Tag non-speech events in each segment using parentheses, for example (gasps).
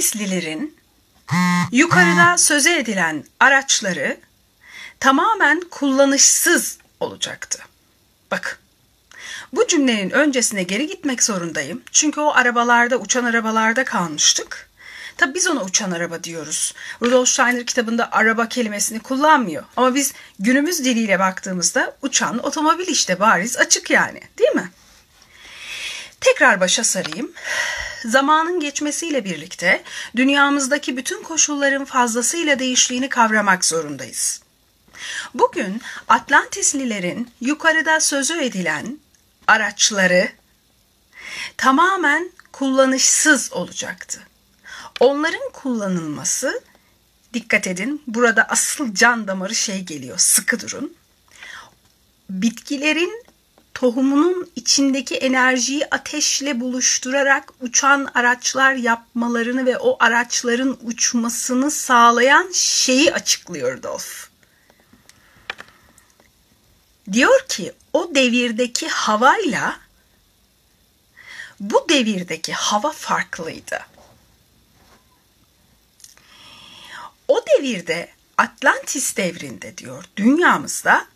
Atlantislilerin yukarıda söze edilen araçları tamamen kullanışsız olacaktı. Bak. Bu cümlenin öncesine geri gitmek zorundayım. Çünkü o arabalarda, uçan arabalarda kalmıştık. Tabi biz ona uçan araba diyoruz. Rudolf Steiner kitabında araba kelimesini kullanmıyor. Ama biz günümüz diliyle baktığımızda uçan otomobil işte bariz açık yani değil mi? Tekrar başa sarayım. Zamanın geçmesiyle birlikte dünyamızdaki bütün koşulların fazlasıyla değiştiğini kavramak zorundayız. Bugün Atlantislilerin yukarıda sözü edilen araçları tamamen kullanışsız olacaktı. Onların kullanılması dikkat edin burada asıl can damarı şey geliyor sıkı durun. Bitkilerin tohumunun içindeki enerjiyi ateşle buluşturarak uçan araçlar yapmalarını ve o araçların uçmasını sağlayan şeyi açıklıyor Dolph. Diyor ki o devirdeki havayla bu devirdeki hava farklıydı. O devirde Atlantis devrinde diyor dünyamızda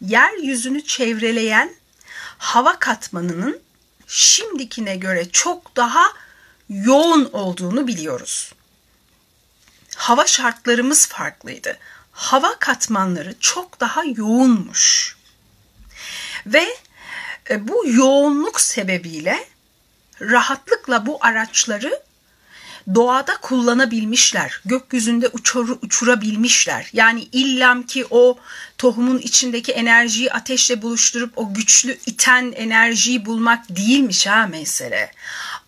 yeryüzünü çevreleyen hava katmanının şimdikine göre çok daha yoğun olduğunu biliyoruz. Hava şartlarımız farklıydı. Hava katmanları çok daha yoğunmuş. Ve e, bu yoğunluk sebebiyle rahatlıkla bu araçları doğada kullanabilmişler. Gökyüzünde uçur, uçurabilmişler. Yani illam ki o tohumun içindeki enerjiyi ateşle buluşturup o güçlü iten enerjiyi bulmak değilmiş ha mesele.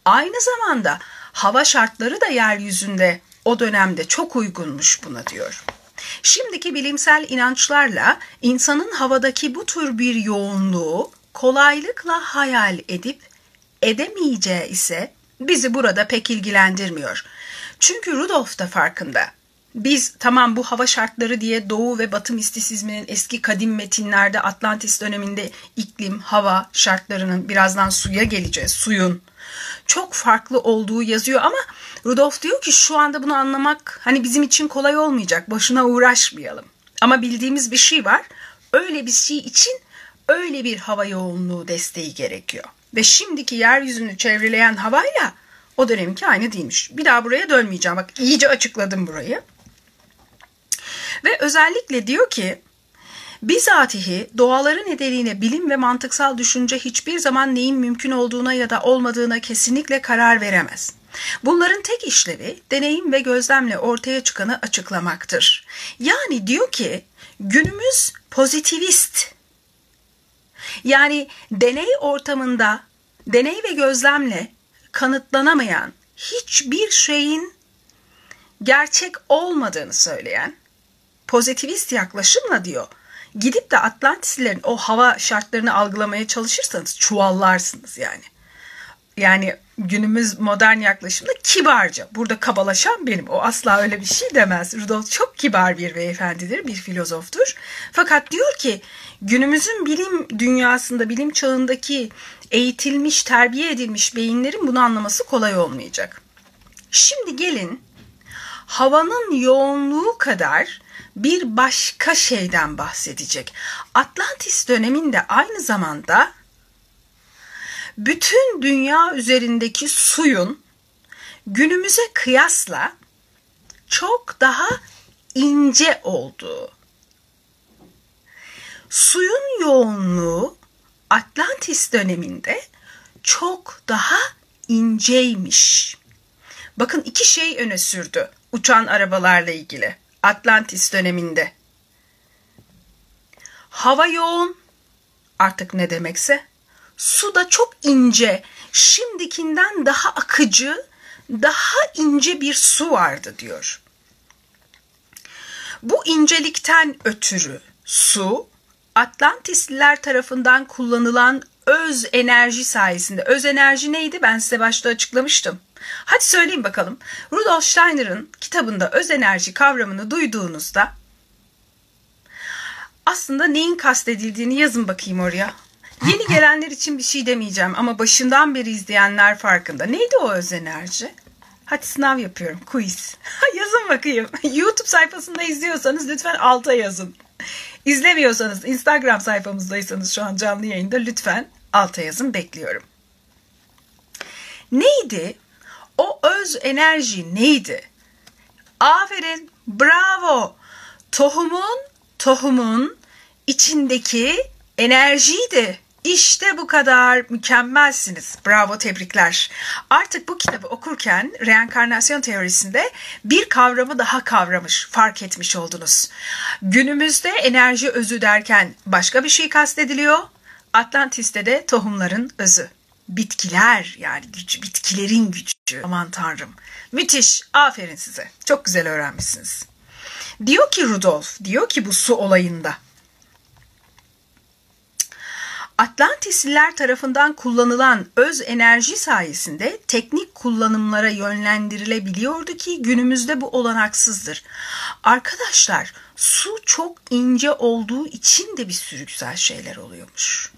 Aynı zamanda hava şartları da yeryüzünde o dönemde çok uygunmuş buna diyor. Şimdiki bilimsel inançlarla insanın havadaki bu tür bir yoğunluğu kolaylıkla hayal edip edemeyeceği ise bizi burada pek ilgilendirmiyor. Çünkü Rudolf da farkında. Biz tamam bu hava şartları diye Doğu ve Batı mistisizminin eski kadim metinlerde Atlantis döneminde iklim, hava şartlarının birazdan suya geleceğiz, suyun çok farklı olduğu yazıyor ama Rudolf diyor ki şu anda bunu anlamak hani bizim için kolay olmayacak. Boşuna uğraşmayalım. Ama bildiğimiz bir şey var. Öyle bir şey için öyle bir hava yoğunluğu desteği gerekiyor. Ve şimdiki yeryüzünü çevreleyen havayla o dönemki aynı değilmiş. Bir daha buraya dönmeyeceğim. Bak iyice açıkladım burayı. Ve özellikle diyor ki Bizatihi doğaları nedeniyle bilim ve mantıksal düşünce hiçbir zaman neyin mümkün olduğuna ya da olmadığına kesinlikle karar veremez. Bunların tek işlevi deneyim ve gözlemle ortaya çıkanı açıklamaktır. Yani diyor ki günümüz pozitivist. Yani deney ortamında deney ve gözlemle kanıtlanamayan hiçbir şeyin gerçek olmadığını söyleyen pozitivist yaklaşımla diyor gidip de Atlantislerin o hava şartlarını algılamaya çalışırsanız çuvallarsınız yani. Yani günümüz modern yaklaşımda kibarca. Burada kabalaşan benim. O asla öyle bir şey demez. Rudolf çok kibar bir beyefendidir, bir filozoftur. Fakat diyor ki günümüzün bilim dünyasında, bilim çağındaki eğitilmiş, terbiye edilmiş beyinlerin bunu anlaması kolay olmayacak. Şimdi gelin havanın yoğunluğu kadar bir başka şeyden bahsedecek. Atlantis döneminde aynı zamanda bütün dünya üzerindeki suyun günümüze kıyasla çok daha ince olduğu. Suyun yoğunluğu Atlantis döneminde çok daha inceymiş. Bakın iki şey öne sürdü uçan arabalarla ilgili. Atlantis döneminde. Hava yoğun artık ne demekse. Su da çok ince, şimdikinden daha akıcı, daha ince bir su vardı diyor. Bu incelikten ötürü su Atlantisliler tarafından kullanılan öz enerji sayesinde. Öz enerji neydi? Ben size başta açıklamıştım. Hadi söyleyin bakalım. Rudolf Steiner'ın kitabında öz enerji kavramını duyduğunuzda aslında neyin kastedildiğini yazın bakayım oraya. Yeni gelenler için bir şey demeyeceğim ama başından beri izleyenler farkında. Neydi o öz enerji? Hadi sınav yapıyorum. Quiz. (laughs) yazın bakayım. (laughs) YouTube sayfasında izliyorsanız lütfen alta yazın. İzlemiyorsanız Instagram sayfamızdaysanız şu an canlı yayında lütfen alta yazın bekliyorum. Neydi? O öz enerji neydi? Aferin, bravo. Tohumun, tohumun içindeki enerjiydi. İşte bu kadar mükemmelsiniz. Bravo, tebrikler. Artık bu kitabı okurken reenkarnasyon teorisinde bir kavramı daha kavramış, fark etmiş oldunuz. Günümüzde enerji özü derken başka bir şey kastediliyor. Atlantis'te de tohumların özü. Bitkiler yani gücü, bitkilerin gücü. Aman tanrım. Müthiş. Aferin size. Çok güzel öğrenmişsiniz. Diyor ki Rudolf, diyor ki bu su olayında. Atlantisliler tarafından kullanılan öz enerji sayesinde teknik kullanımlara yönlendirilebiliyordu ki günümüzde bu olanaksızdır. Arkadaşlar su çok ince olduğu için de bir sürü güzel şeyler oluyormuş.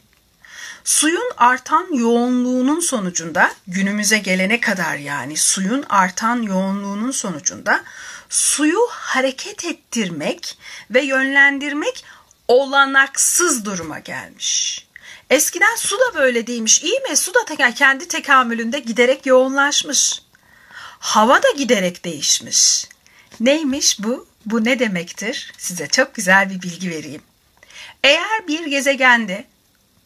Suyun artan yoğunluğunun sonucunda günümüze gelene kadar yani suyun artan yoğunluğunun sonucunda suyu hareket ettirmek ve yönlendirmek olanaksız duruma gelmiş. Eskiden su da böyle değilmiş. İyi mi? Su da teker, kendi tekamülünde giderek yoğunlaşmış. Hava da giderek değişmiş. Neymiş bu? Bu ne demektir? Size çok güzel bir bilgi vereyim. Eğer bir gezegende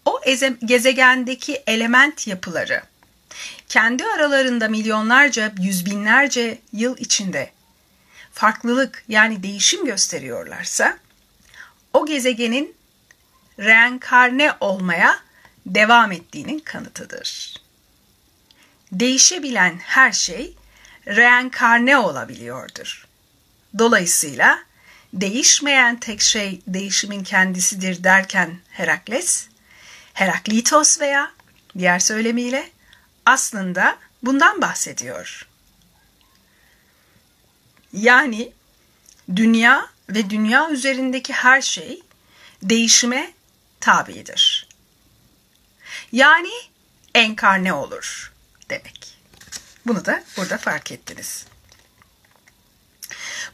o gezegendeki element yapıları kendi aralarında milyonlarca, yüz binlerce yıl içinde farklılık yani değişim gösteriyorlarsa o gezegenin reenkarne olmaya devam ettiğinin kanıtıdır. Değişebilen her şey reenkarne olabiliyordur. Dolayısıyla değişmeyen tek şey değişimin kendisidir derken Herakles, Heraklitos veya diğer söylemiyle aslında bundan bahsediyor. Yani dünya ve dünya üzerindeki her şey değişime tabidir. Yani enkarne olur demek. Bunu da burada fark ettiniz.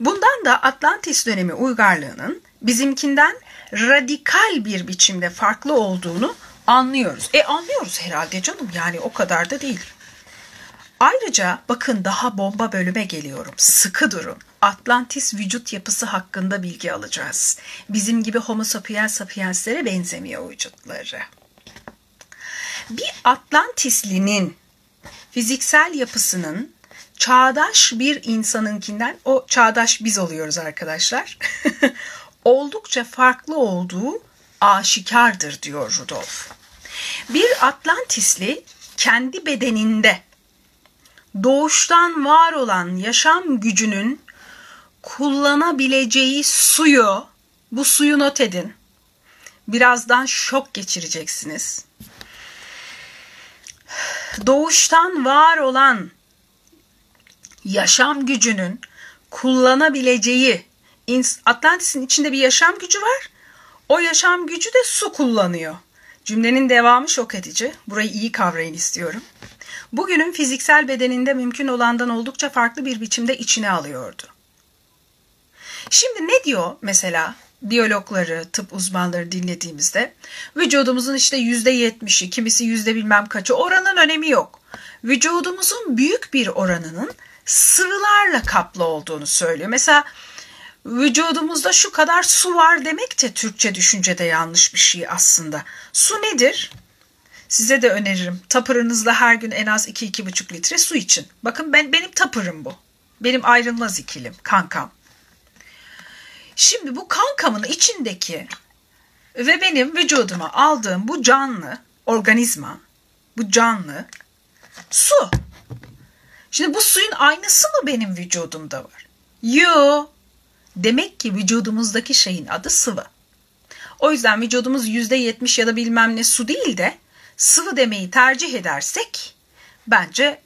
Bundan da Atlantis dönemi uygarlığının bizimkinden radikal bir biçimde farklı olduğunu anlıyoruz. E anlıyoruz herhalde canım yani o kadar da değil. Ayrıca bakın daha bomba bölüme geliyorum. Sıkı durun. Atlantis vücut yapısı hakkında bilgi alacağız. Bizim gibi homo sapiens sapienslere benzemiyor vücutları. Bir Atlantislinin fiziksel yapısının çağdaş bir insanınkinden, o çağdaş biz oluyoruz arkadaşlar, (laughs) oldukça farklı olduğu aşikardır diyor Rudolf. Bir Atlantisli kendi bedeninde doğuştan var olan yaşam gücünün kullanabileceği suyu, bu suyu not edin. Birazdan şok geçireceksiniz. Doğuştan var olan yaşam gücünün kullanabileceği Atlantis'in içinde bir yaşam gücü var. O yaşam gücü de su kullanıyor. Cümlenin devamı şok edici. Burayı iyi kavrayın istiyorum. Bugünün fiziksel bedeninde mümkün olandan oldukça farklı bir biçimde içine alıyordu. Şimdi ne diyor mesela biyologları, tıp uzmanları dinlediğimizde? Vücudumuzun işte yüzde yetmişi, kimisi yüzde bilmem kaçı oranın önemi yok. Vücudumuzun büyük bir oranının sıvılarla kaplı olduğunu söylüyor. Mesela vücudumuzda şu kadar su var demek de Türkçe düşüncede yanlış bir şey aslında. Su nedir? Size de öneririm. Tapırınızda her gün en az 2-2,5 litre su için. Bakın ben benim tapırım bu. Benim ayrılmaz ikilim, kankam. Şimdi bu kankamın içindeki ve benim vücuduma aldığım bu canlı organizma, bu canlı su. Şimdi bu suyun aynısı mı benim vücudumda var? Yo. Demek ki vücudumuzdaki şeyin adı sıvı. O yüzden vücudumuz %70 ya da bilmem ne su değil de sıvı demeyi tercih edersek bence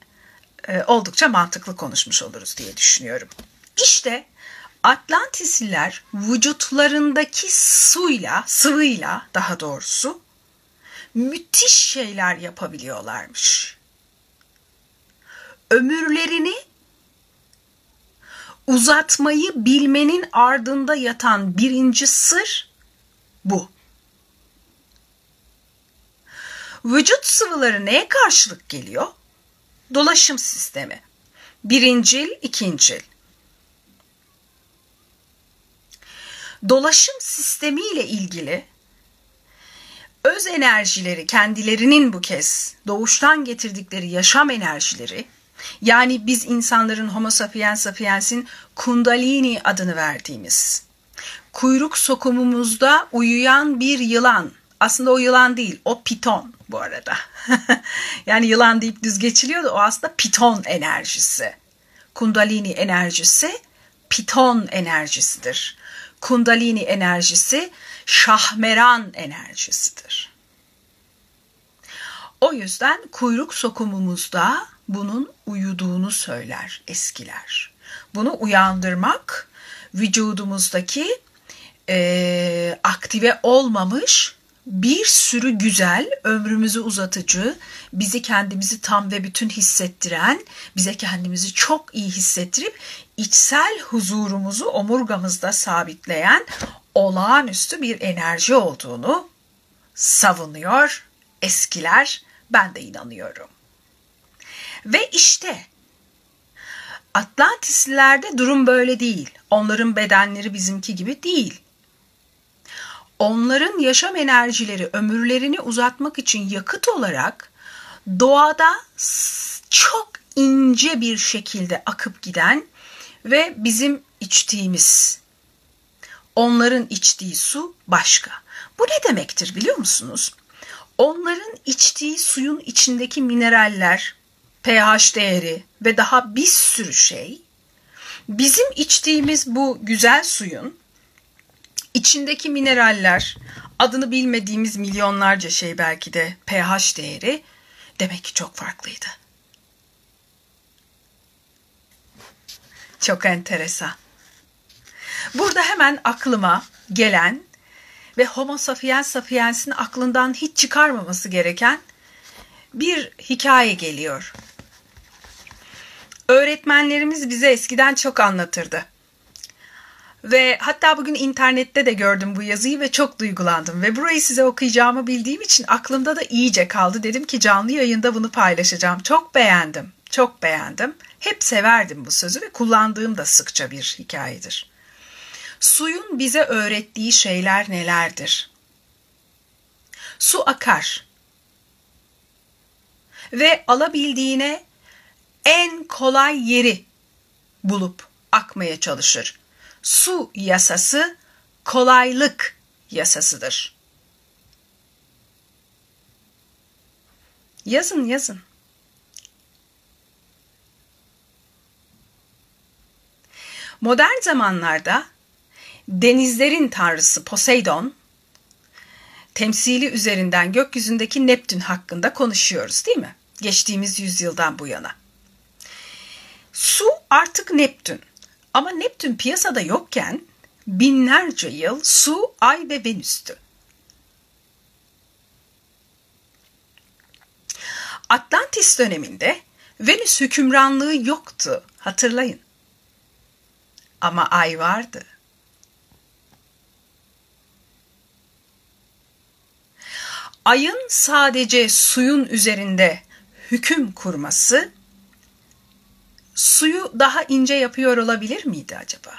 e, oldukça mantıklı konuşmuş oluruz diye düşünüyorum. İşte Atlantisliler vücutlarındaki suyla, sıvıyla daha doğrusu müthiş şeyler yapabiliyorlarmış. Ömürlerini uzatmayı bilmenin ardında yatan birinci sır bu. Vücut sıvıları neye karşılık geliyor? Dolaşım sistemi. Birincil, ikincil. Dolaşım sistemi ile ilgili öz enerjileri kendilerinin bu kez doğuştan getirdikleri yaşam enerjileri yani biz insanların homo sapiens sapiensin kundalini adını verdiğimiz kuyruk sokumumuzda uyuyan bir yılan aslında o yılan değil o piton bu arada. (laughs) Yani yılan deyip düz geçiliyor da o aslında piton enerjisi. Kundalini enerjisi piton enerjisidir kundalini enerjisi şahmeran enerjisidir. O yüzden kuyruk sokumumuzda bunun uyuduğunu söyler eskiler. Bunu uyandırmak vücudumuzdaki e, aktive olmamış bir sürü güzel, ömrümüzü uzatıcı, bizi kendimizi tam ve bütün hissettiren, bize kendimizi çok iyi hissettirip içsel huzurumuzu omurgamızda sabitleyen olağanüstü bir enerji olduğunu savunuyor eskiler. Ben de inanıyorum. Ve işte Atlantislilerde durum böyle değil. Onların bedenleri bizimki gibi değil. Onların yaşam enerjileri ömürlerini uzatmak için yakıt olarak doğada çok ince bir şekilde akıp giden ve bizim içtiğimiz onların içtiği su başka. Bu ne demektir biliyor musunuz? Onların içtiği suyun içindeki mineraller, pH değeri ve daha bir sürü şey bizim içtiğimiz bu güzel suyun içindeki mineraller, adını bilmediğimiz milyonlarca şey belki de pH değeri demek ki çok farklıydı. Çok enteresan. Burada hemen aklıma gelen ve Homo sapiens sapiens'in aklından hiç çıkarmaması gereken bir hikaye geliyor. Öğretmenlerimiz bize eskiden çok anlatırdı. Ve hatta bugün internette de gördüm bu yazıyı ve çok duygulandım. Ve burayı size okuyacağımı bildiğim için aklımda da iyice kaldı. Dedim ki canlı yayında bunu paylaşacağım. Çok beğendim, çok beğendim. Hep severdim bu sözü ve kullandığım da sıkça bir hikayedir. Suyun bize öğrettiği şeyler nelerdir? Su akar ve alabildiğine en kolay yeri bulup akmaya çalışır. Su yasası kolaylık yasasıdır. Yazın yazın. Modern zamanlarda denizlerin tanrısı Poseidon temsili üzerinden gökyüzündeki Neptün hakkında konuşuyoruz değil mi? Geçtiğimiz yüzyıldan bu yana. Su artık Neptün. Ama Neptün piyasada yokken binlerce yıl su, ay ve Venüs'tü. Atlantis döneminde Venüs hükümranlığı yoktu. Hatırlayın. Ama ay vardı. Ayın sadece suyun üzerinde hüküm kurması suyu daha ince yapıyor olabilir miydi acaba?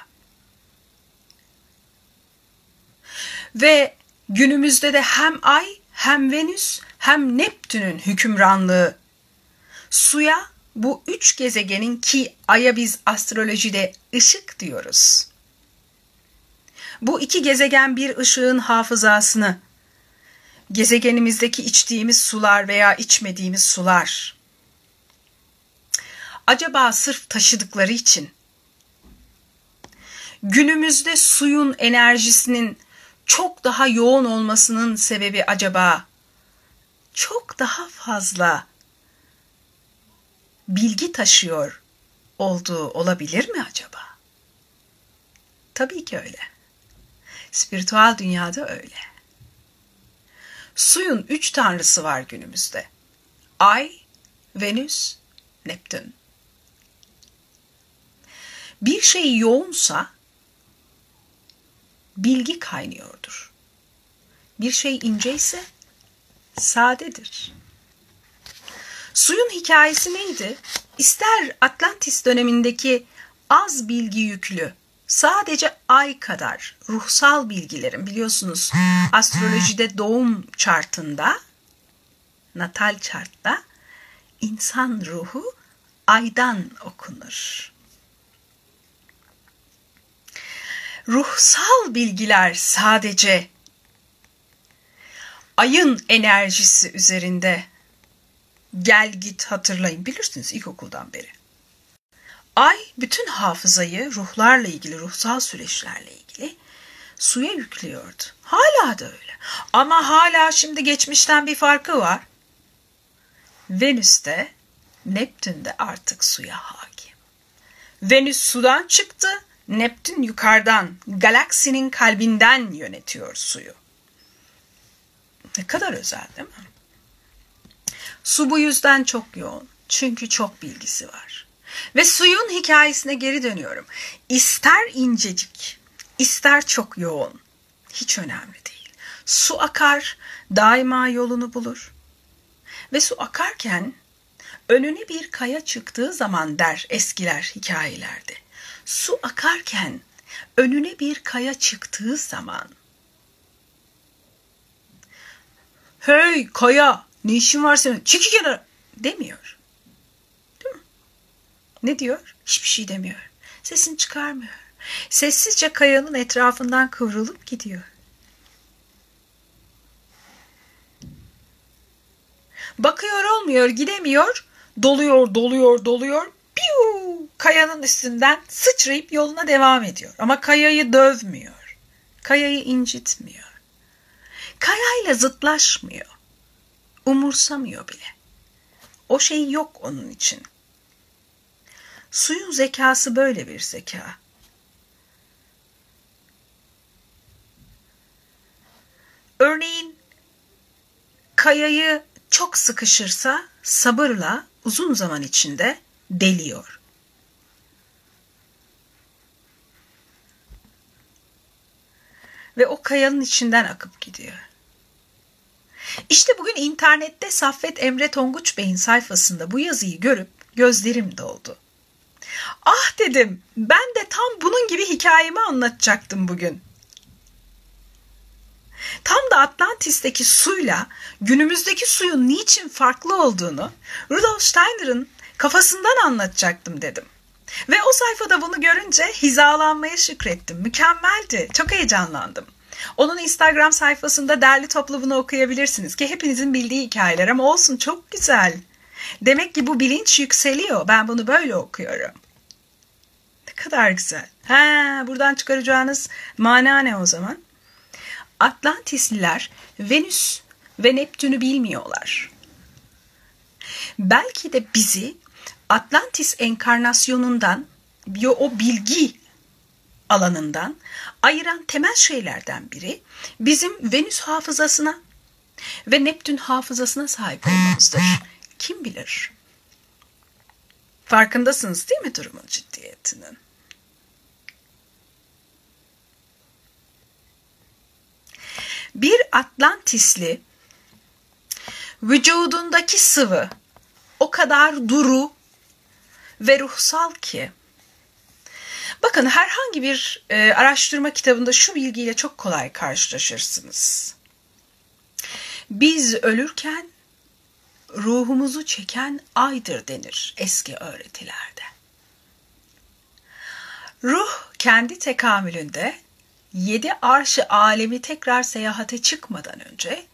Ve günümüzde de hem Ay hem Venüs hem Neptün'ün hükümranlığı suya bu üç gezegenin ki Ay'a biz astrolojide ışık diyoruz. Bu iki gezegen bir ışığın hafızasını, gezegenimizdeki içtiğimiz sular veya içmediğimiz sular, acaba sırf taşıdıkları için günümüzde suyun enerjisinin çok daha yoğun olmasının sebebi acaba çok daha fazla bilgi taşıyor olduğu olabilir mi acaba? Tabii ki öyle. Spiritüel dünyada öyle. Suyun üç tanrısı var günümüzde. Ay, Venüs, Neptün. Bir şey yoğunsa bilgi kaynıyordur. Bir şey ince ise sadedir. Suyun hikayesi neydi? İster Atlantis dönemindeki az bilgi yüklü, sadece ay kadar ruhsal bilgilerin biliyorsunuz astrolojide doğum chartında, natal chartta insan ruhu aydan okunur. Ruhsal bilgiler sadece ayın enerjisi üzerinde gel git hatırlayın bilirsiniz ilkokuldan beri. Ay bütün hafızayı ruhlarla ilgili, ruhsal süreçlerle ilgili suya yüklüyordu. Hala da öyle. Ama hala şimdi geçmişten bir farkı var. Venüs'te, Neptün'de artık suya hakim. Venüs sudan çıktı, Neptün yukarıdan, galaksinin kalbinden yönetiyor suyu. Ne kadar özel değil mi? Su bu yüzden çok yoğun. Çünkü çok bilgisi var. Ve suyun hikayesine geri dönüyorum. İster incecik, ister çok yoğun. Hiç önemli değil. Su akar, daima yolunu bulur. Ve su akarken önüne bir kaya çıktığı zaman der eskiler hikayelerde. Su akarken önüne bir kaya çıktığı zaman Hey kaya ne işin var senin? Çık kenara demiyor. Değil mi? Ne diyor? Hiçbir şey demiyor. Sesini çıkarmıyor. Sessizce kayanın etrafından kıvrılıp gidiyor. Bakıyor olmuyor, gidemiyor. Doluyor, doluyor, doluyor. Piu! Kayanın üstünden sıçrayıp yoluna devam ediyor. Ama kayayı dövmüyor. Kayayı incitmiyor. Kayayla zıtlaşmıyor. Umursamıyor bile. O şey yok onun için. Suyun zekası böyle bir zeka. Örneğin kayayı çok sıkışırsa sabırla uzun zaman içinde deliyor. Ve o kayanın içinden akıp gidiyor. İşte bugün internette Saffet Emre Tonguç Bey'in sayfasında bu yazıyı görüp gözlerim doldu. Ah dedim ben de tam bunun gibi hikayemi anlatacaktım bugün. Tam da Atlantis'teki suyla günümüzdeki suyun niçin farklı olduğunu Rudolf Steiner'ın kafasından anlatacaktım dedim. Ve o sayfada bunu görünce hizalanmaya şükrettim. Mükemmeldi. Çok heyecanlandım. Onun Instagram sayfasında derli toplu bunu okuyabilirsiniz ki hepinizin bildiği hikayeler ama olsun çok güzel. Demek ki bu bilinç yükseliyor. Ben bunu böyle okuyorum. Ne kadar güzel. Ha, buradan çıkaracağınız mana ne o zaman? Atlantisliler Venüs ve Neptün'ü bilmiyorlar. Belki de bizi Atlantis enkarnasyonundan o bilgi alanından ayıran temel şeylerden biri bizim Venüs hafızasına ve Neptün hafızasına sahip olmamızdır. (gasps) Kim bilir? Farkındasınız değil mi durumun ciddiyetinin? Bir Atlantisli vücudundaki sıvı o kadar duru ve ruhsal ki Bakın herhangi bir e, araştırma kitabında şu bilgiyle çok kolay karşılaşırsınız. Biz ölürken ruhumuzu çeken aydır denir eski öğretilerde. Ruh kendi tekamülünde yedi arşı alemi tekrar seyahate çıkmadan önce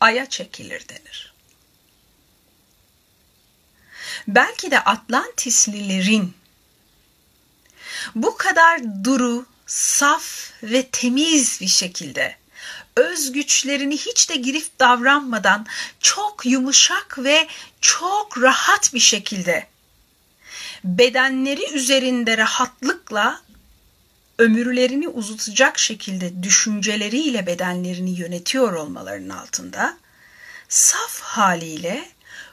aya çekilir denir. Belki de Atlantislilerin bu kadar duru, saf ve temiz bir şekilde öz güçlerini hiç de girif davranmadan çok yumuşak ve çok rahat bir şekilde bedenleri üzerinde rahatlıkla ömürlerini uzatacak şekilde düşünceleriyle bedenlerini yönetiyor olmalarının altında saf haliyle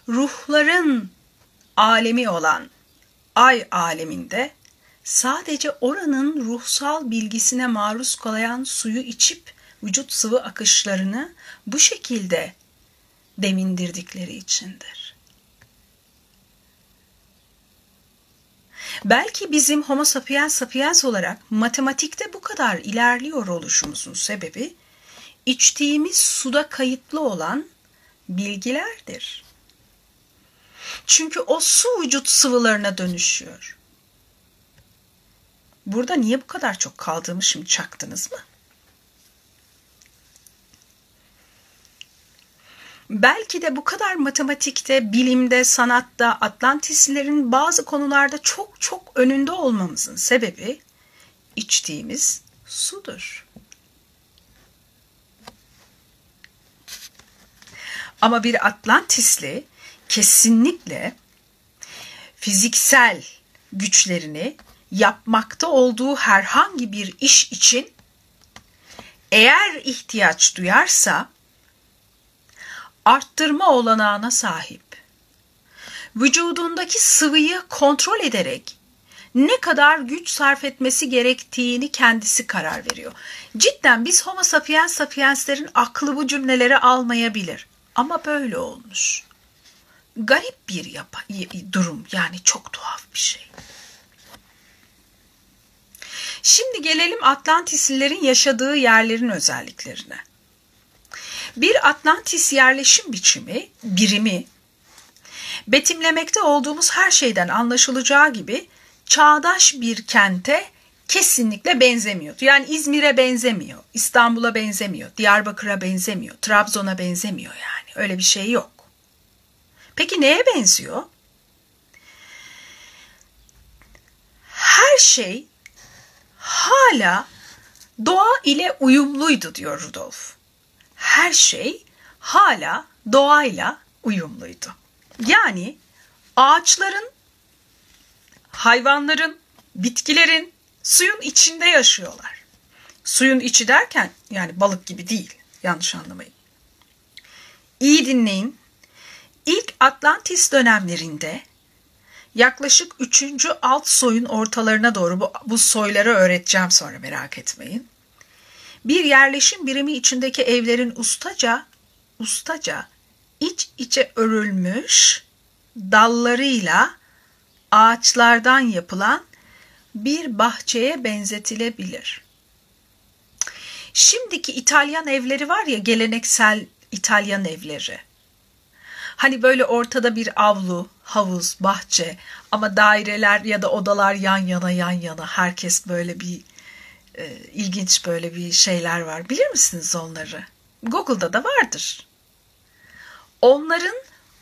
ruhların alemi olan ay aleminde sadece oranın ruhsal bilgisine maruz kalayan suyu içip vücut sıvı akışlarını bu şekilde demindirdikleri içindir. Belki bizim homo sapiens sapiens olarak matematikte bu kadar ilerliyor oluşumuzun sebebi içtiğimiz suda kayıtlı olan bilgilerdir. Çünkü o su vücut sıvılarına dönüşüyor. Burada niye bu kadar çok kaldığımı şimdi çaktınız mı? Belki de bu kadar matematikte, bilimde, sanatta Atlantislerin bazı konularda çok çok önünde olmamızın sebebi içtiğimiz sudur. Ama bir Atlantisli kesinlikle fiziksel güçlerini yapmakta olduğu herhangi bir iş için eğer ihtiyaç duyarsa arttırma olanağına sahip. Vücudundaki sıvıyı kontrol ederek ne kadar güç sarf etmesi gerektiğini kendisi karar veriyor. Cidden biz homo sapiens sapienslerin aklı bu cümleleri almayabilir. Ama böyle olmuş. Garip bir yapa, durum yani çok tuhaf bir şey. Şimdi gelelim Atlantislilerin yaşadığı yerlerin özelliklerine. Bir Atlantis yerleşim biçimi, birimi, betimlemekte olduğumuz her şeyden anlaşılacağı gibi çağdaş bir kente kesinlikle benzemiyordu. Yani İzmir'e benzemiyor, İstanbul'a benzemiyor, Diyarbakır'a benzemiyor, Trabzon'a benzemiyor yani. Öyle bir şey yok. Peki neye benziyor? Her şey hala doğa ile uyumluydu diyor Rudolf. Her şey hala doğayla uyumluydu. Yani ağaçların, hayvanların, bitkilerin suyun içinde yaşıyorlar. Suyun içi derken yani balık gibi değil. Yanlış anlamayın. İyi dinleyin. Atlantis dönemlerinde yaklaşık 3. alt soyun ortalarına doğru bu, bu soyları öğreteceğim sonra merak etmeyin. Bir yerleşim birimi içindeki evlerin ustaca ustaca iç içe örülmüş dallarıyla ağaçlardan yapılan bir bahçeye benzetilebilir. Şimdiki İtalyan evleri var ya geleneksel İtalyan evleri. Hani böyle ortada bir avlu, havuz, bahçe ama daireler ya da odalar yan yana yan yana herkes böyle bir e, ilginç böyle bir şeyler var. Bilir misiniz onları? Google'da da vardır. Onların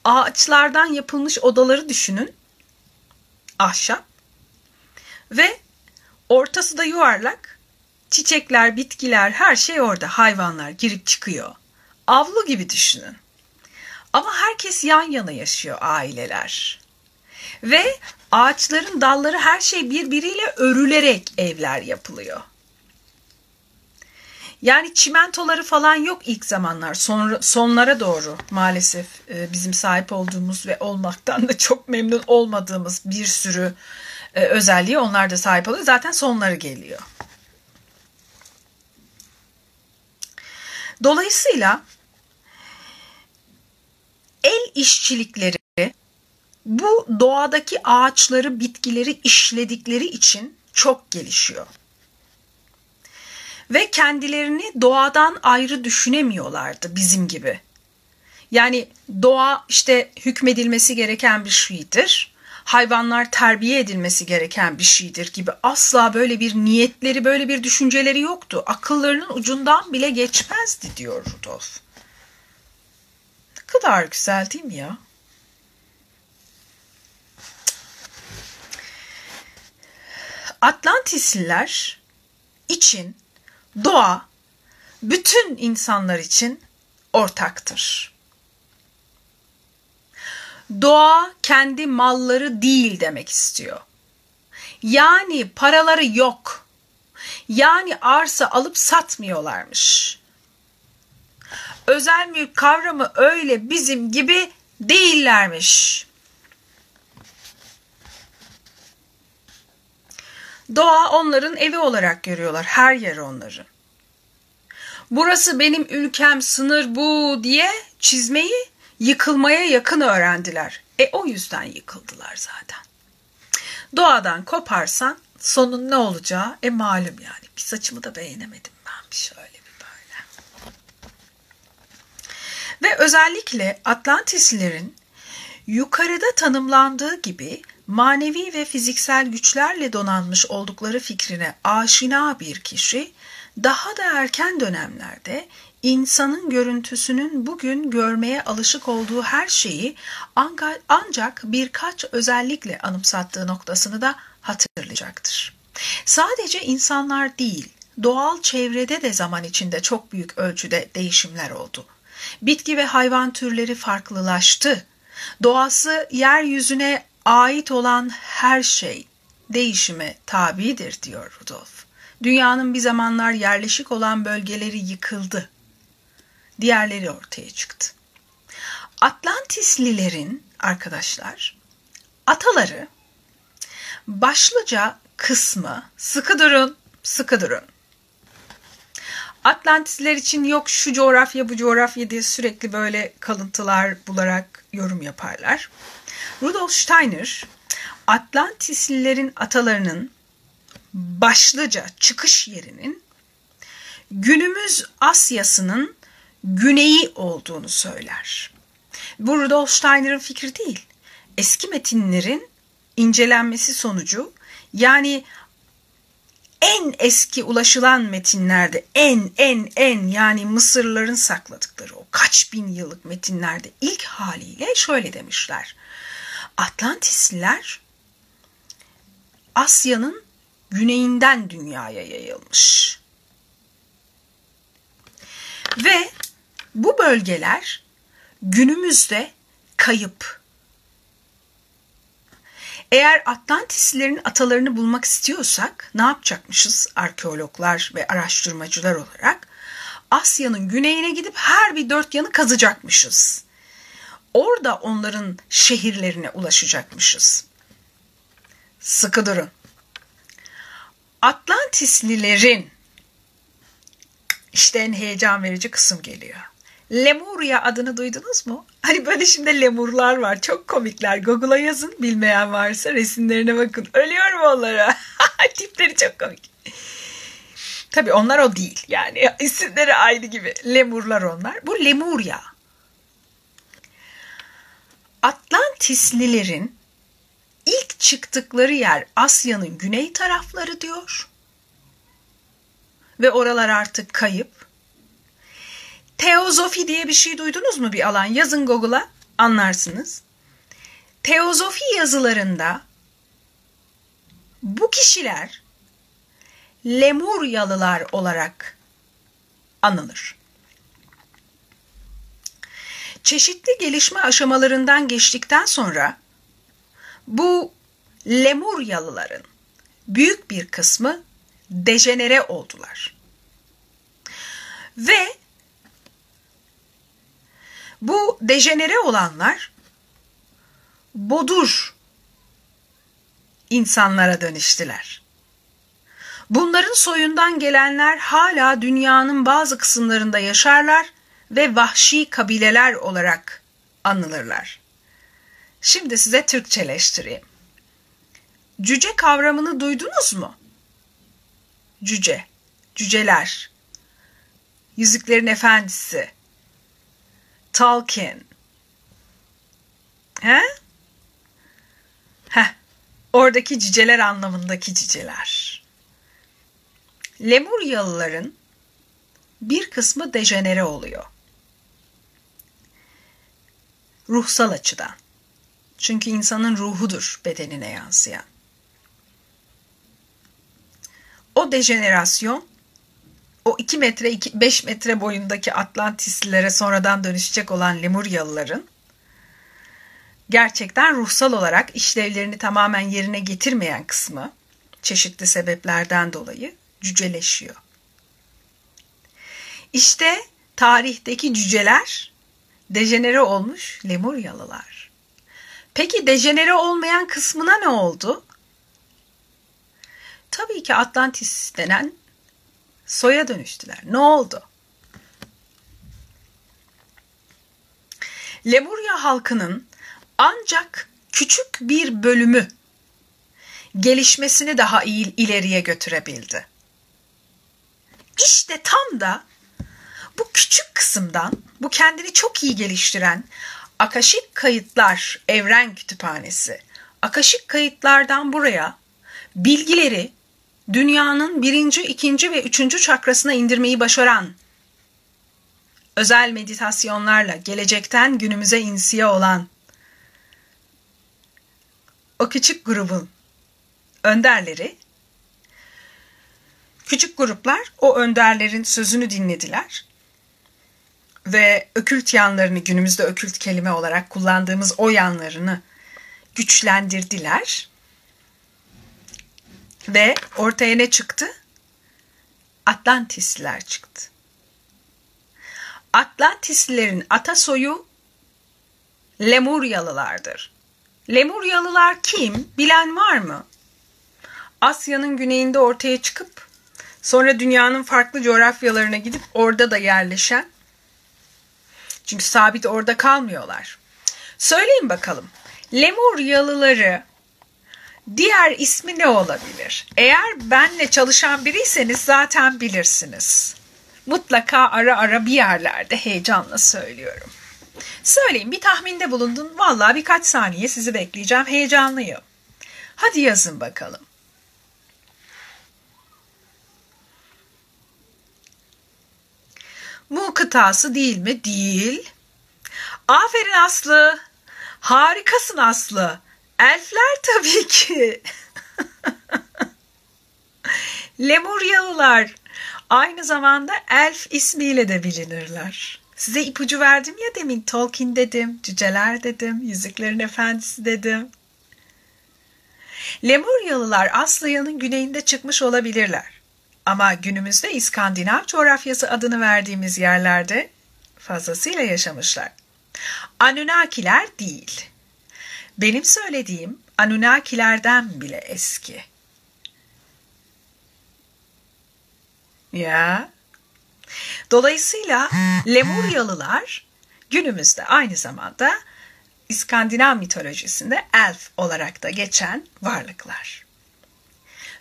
ağaçlardan yapılmış odaları düşünün. Ahşap. Ve ortası da yuvarlak. Çiçekler, bitkiler, her şey orada. Hayvanlar girip çıkıyor. Avlu gibi düşünün. Ama herkes yan yana yaşıyor aileler. Ve ağaçların dalları her şey birbiriyle örülerek evler yapılıyor. Yani çimentoları falan yok ilk zamanlar. Sonra, sonlara doğru maalesef e, bizim sahip olduğumuz ve olmaktan da çok memnun olmadığımız bir sürü e, özelliği onlar da sahip oluyor. Zaten sonları geliyor. Dolayısıyla el işçilikleri bu doğadaki ağaçları, bitkileri işledikleri için çok gelişiyor. Ve kendilerini doğadan ayrı düşünemiyorlardı bizim gibi. Yani doğa işte hükmedilmesi gereken bir şeydir. Hayvanlar terbiye edilmesi gereken bir şeydir gibi asla böyle bir niyetleri, böyle bir düşünceleri yoktu. Akıllarının ucundan bile geçmezdi diyor Rudolf kadar güzel değil mi ya? Atlantisliler için doğa bütün insanlar için ortaktır. Doğa kendi malları değil demek istiyor. Yani paraları yok. Yani arsa alıp satmıyorlarmış özel mülk kavramı öyle bizim gibi değillermiş. Doğa onların evi olarak görüyorlar. Her yer onların. Burası benim ülkem, sınır bu diye çizmeyi yıkılmaya yakın öğrendiler. E o yüzden yıkıldılar zaten. Doğadan koparsan sonun ne olacağı e malum yani. Bir saçımı da beğenemedim ben bir şöyle bir böyle. Ve özellikle Atlantislerin yukarıda tanımlandığı gibi manevi ve fiziksel güçlerle donanmış oldukları fikrine aşina bir kişi daha da erken dönemlerde insanın görüntüsünün bugün görmeye alışık olduğu her şeyi ancak birkaç özellikle anımsattığı noktasını da hatırlayacaktır. Sadece insanlar değil, doğal çevrede de zaman içinde çok büyük ölçüde değişimler oldu. Bitki ve hayvan türleri farklılaştı. Doğası yeryüzüne ait olan her şey değişime tabidir diyor Rudolf. Dünyanın bir zamanlar yerleşik olan bölgeleri yıkıldı. Diğerleri ortaya çıktı. Atlantislilerin arkadaşlar ataları başlıca kısmı sıkı durun, sıkı durun. Atlantisler için yok şu coğrafya bu coğrafya diye sürekli böyle kalıntılar bularak yorum yaparlar. Rudolf Steiner Atlantislilerin atalarının başlıca çıkış yerinin günümüz Asya'sının güneyi olduğunu söyler. Bu Rudolf Steiner'ın fikri değil. Eski metinlerin incelenmesi sonucu yani en eski ulaşılan metinlerde en en en yani Mısırlıların sakladıkları o kaç bin yıllık metinlerde ilk haliyle şöyle demişler. Atlantisliler Asya'nın güneyinden dünyaya yayılmış. Ve bu bölgeler günümüzde kayıp. Eğer Atlantislerin atalarını bulmak istiyorsak ne yapacakmışız arkeologlar ve araştırmacılar olarak? Asya'nın güneyine gidip her bir dört yanı kazacakmışız. Orada onların şehirlerine ulaşacakmışız. Sıkı durun. Atlantislilerin işte en heyecan verici kısım geliyor. Lemuria adını duydunuz mu? Hani böyle şimdi lemurlar var. Çok komikler. Google'a yazın bilmeyen varsa resimlerine bakın. Ölüyorum onlara. (laughs) Tipleri çok komik. Tabii onlar o değil. Yani isimleri aynı gibi. Lemurlar onlar. Bu Lemuria. Atlantislilerin ilk çıktıkları yer Asya'nın güney tarafları diyor. Ve oralar artık kayıp. Teozofi diye bir şey duydunuz mu bir alan? Yazın Google'a anlarsınız. Teozofi yazılarında bu kişiler Lemuryalılar olarak anılır. Çeşitli gelişme aşamalarından geçtikten sonra bu Lemuryalıların büyük bir kısmı dejenere oldular. Ve bu dejenere olanlar bodur insanlara dönüştüler. Bunların soyundan gelenler hala dünyanın bazı kısımlarında yaşarlar ve vahşi kabileler olarak anılırlar. Şimdi size Türkçeleştireyim. Cüce kavramını duydunuz mu? Cüce, cüceler, Yüzüklerin Efendisi, Tolkien. He? Heh, oradaki cüceler anlamındaki cüceler. Lemuryalıların bir kısmı dejenere oluyor. Ruhsal açıdan. Çünkü insanın ruhudur bedenine yansıyan. O dejenerasyon o 2 metre 5 metre boyundaki Atlantislilere sonradan dönüşecek olan Lemuryalıların gerçekten ruhsal olarak işlevlerini tamamen yerine getirmeyen kısmı çeşitli sebeplerden dolayı cüceleşiyor. İşte tarihteki cüceler dejenere olmuş Lemuryalılar. Peki dejenere olmayan kısmına ne oldu? tabii ki Atlantis denen soya dönüştüler. Ne oldu? Lemuria halkının ancak küçük bir bölümü gelişmesini daha iyi ileriye götürebildi. İşte tam da bu küçük kısımdan, bu kendini çok iyi geliştiren Akaşik Kayıtlar Evren Kütüphanesi, Akaşik Kayıtlardan buraya bilgileri dünyanın birinci, ikinci ve üçüncü çakrasına indirmeyi başaran özel meditasyonlarla gelecekten günümüze insiye olan o küçük grubun önderleri küçük gruplar o önderlerin sözünü dinlediler ve ökült yanlarını günümüzde ökült kelime olarak kullandığımız o yanlarını güçlendirdiler. Ve ortaya ne çıktı? Atlantisliler çıktı. Atlantislilerin atasoyu Lemuryalılardır. Lemuryalılar kim? Bilen var mı? Asya'nın güneyinde ortaya çıkıp sonra dünyanın farklı coğrafyalarına gidip orada da yerleşen çünkü sabit orada kalmıyorlar. Söyleyin bakalım. Lemuryalıları diğer ismi ne olabilir? Eğer benle çalışan biriyseniz zaten bilirsiniz. Mutlaka ara ara bir yerlerde heyecanla söylüyorum. Söyleyin bir tahminde bulundun. Vallahi birkaç saniye sizi bekleyeceğim. Heyecanlıyım. Hadi yazın bakalım. Mu kıtası değil mi? Değil. Aferin Aslı. Harikasın Aslı. Elfler tabii ki. Lemuryalılar aynı zamanda elf ismiyle de bilinirler. Size ipucu verdim ya demin Tolkien dedim, cüceler dedim, Yüzüklerin Efendisi dedim. Lemuryalılar Asya'nın güneyinde çıkmış olabilirler. Ama günümüzde İskandinav coğrafyası adını verdiğimiz yerlerde fazlasıyla yaşamışlar. Anunnakiler değil. Benim söylediğim Anunnakilerden bile eski. Ya. Dolayısıyla Lemuryalılar günümüzde aynı zamanda İskandinav mitolojisinde elf olarak da geçen varlıklar.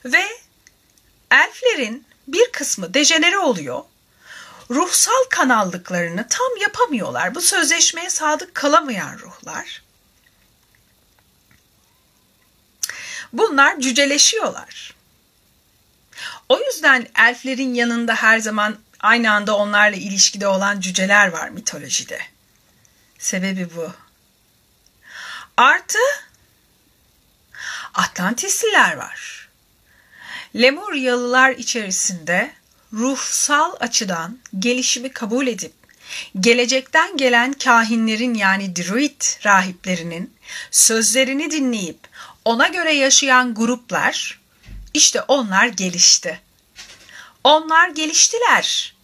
Ve elflerin bir kısmı dejenere oluyor. Ruhsal kanallıklarını tam yapamıyorlar. Bu sözleşmeye sadık kalamayan ruhlar. Bunlar cüceleşiyorlar. O yüzden elflerin yanında her zaman aynı anda onlarla ilişkide olan cüceler var mitolojide. Sebebi bu. Artı Atlantisliler var. Lemuryalılar içerisinde ruhsal açıdan gelişimi kabul edip gelecekten gelen kahinlerin yani druid rahiplerinin sözlerini dinleyip ona göre yaşayan gruplar işte onlar gelişti. Onlar geliştiler.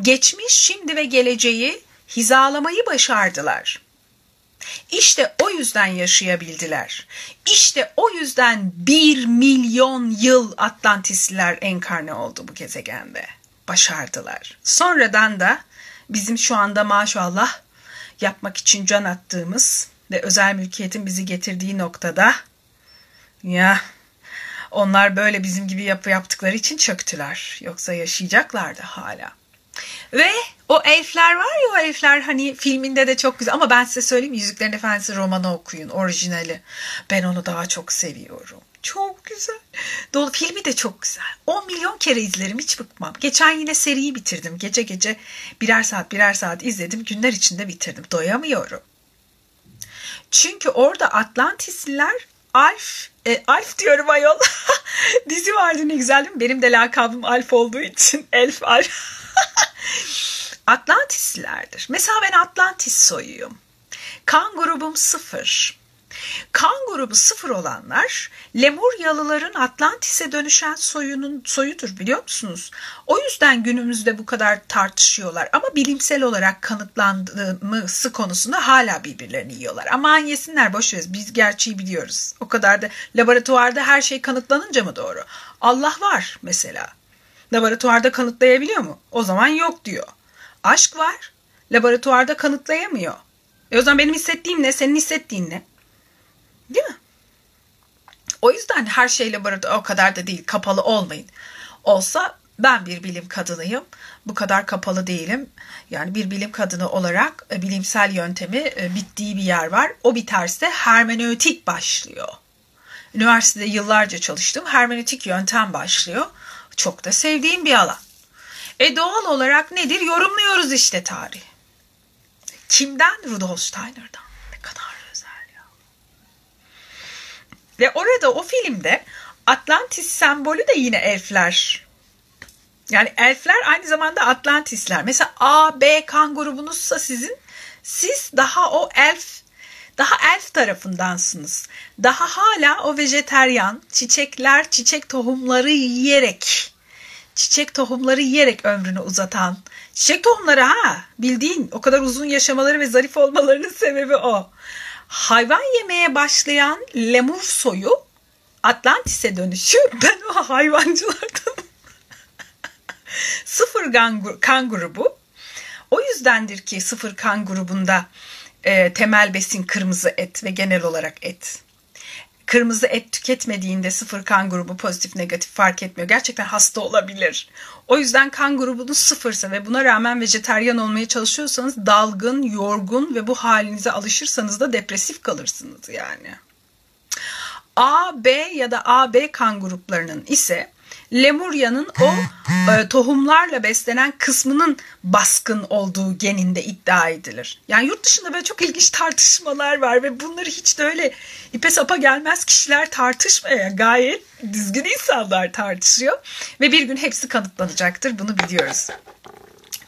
Geçmiş, şimdi ve geleceği hizalamayı başardılar. İşte o yüzden yaşayabildiler. İşte o yüzden bir milyon yıl Atlantisliler enkarne oldu bu gezegende. Başardılar. Sonradan da bizim şu anda maşallah yapmak için can attığımız ve özel mülkiyetin bizi getirdiği noktada ya onlar böyle bizim gibi yapı yaptıkları için çöktüler. Yoksa yaşayacaklardı hala. Ve o elfler var ya o elfler hani filminde de çok güzel ama ben size söyleyeyim Yüzüklerin Efendisi romanı okuyun orijinali. Ben onu daha çok seviyorum. Çok güzel. Dolu filmi de çok güzel. 10 milyon kere izlerim hiç bıkmam. Geçen yine seriyi bitirdim. Gece gece birer saat birer saat izledim. Günler içinde bitirdim. Doyamıyorum. Çünkü orada Atlantisliler Alf, e, Alf diyorum ayol. (laughs) Dizi vardı ne güzel? Benim de lakabım Alf olduğu için (laughs) Elf Alf. (laughs) Atlantislilerdir. Mesela ben Atlantis soyuyum. Kan grubum sıfır. Kan grubu sıfır olanlar Lemuryalıların Atlantis'e dönüşen soyunun soyudur biliyor musunuz? O yüzden günümüzde bu kadar tartışıyorlar ama bilimsel olarak kanıtlanması konusunda hala birbirlerini yiyorlar. Aman yesinler boş ver biz gerçeği biliyoruz. O kadar da laboratuvarda her şey kanıtlanınca mı doğru? Allah var mesela. Laboratuvarda kanıtlayabiliyor mu? O zaman yok diyor. Aşk var. Laboratuvarda kanıtlayamıyor. E o zaman benim hissettiğim ne? Senin hissettiğin ne? Değil mi? O yüzden her şeyle barada o kadar da değil kapalı olmayın. Olsa ben bir bilim kadınıyım. Bu kadar kapalı değilim. Yani bir bilim kadını olarak e, bilimsel yöntemi e, bittiği bir yer var. O biterse hermenötik başlıyor. Üniversitede yıllarca çalıştım. Hermenötik yöntem başlıyor. Çok da sevdiğim bir alan. E doğal olarak nedir? Yorumluyoruz işte tarih. Kimden? Rudolf Steiner'dan. Ne kadar ve orada o filmde Atlantis sembolü de yine elfler. Yani elfler aynı zamanda Atlantisler. Mesela A, B kan grubunuzsa sizin siz daha o elf daha elf tarafındansınız. Daha hala o vejeteryan, çiçekler, çiçek tohumları yiyerek, çiçek tohumları yiyerek ömrünü uzatan, çiçek tohumları ha bildiğin o kadar uzun yaşamaları ve zarif olmalarının (laughs) sebebi o hayvan yemeye başlayan lemur soyu Atlantis'e dönüşü. (laughs) Ben o hayvancılardan. Sıfır kan, kan grubu o yüzdendir ki sıfır kan grubunda e, temel besin kırmızı et ve genel olarak et. Kırmızı et tüketmediğinde sıfır kan grubu pozitif negatif fark etmiyor. Gerçekten hasta olabilir. O yüzden kan grubunuz sıfırsa ve buna rağmen vejeteryan olmaya çalışıyorsanız dalgın, yorgun ve bu halinize alışırsanız da depresif kalırsınız yani. A, B ya da AB kan gruplarının ise Lemurya'nın o e, tohumlarla beslenen kısmının baskın olduğu geninde iddia edilir. Yani yurt dışında böyle çok ilginç tartışmalar var ve bunları hiç de öyle ipe sapa gelmez kişiler tartışmaya gayet düzgün insanlar tartışıyor ve bir gün hepsi kanıtlanacaktır bunu biliyoruz.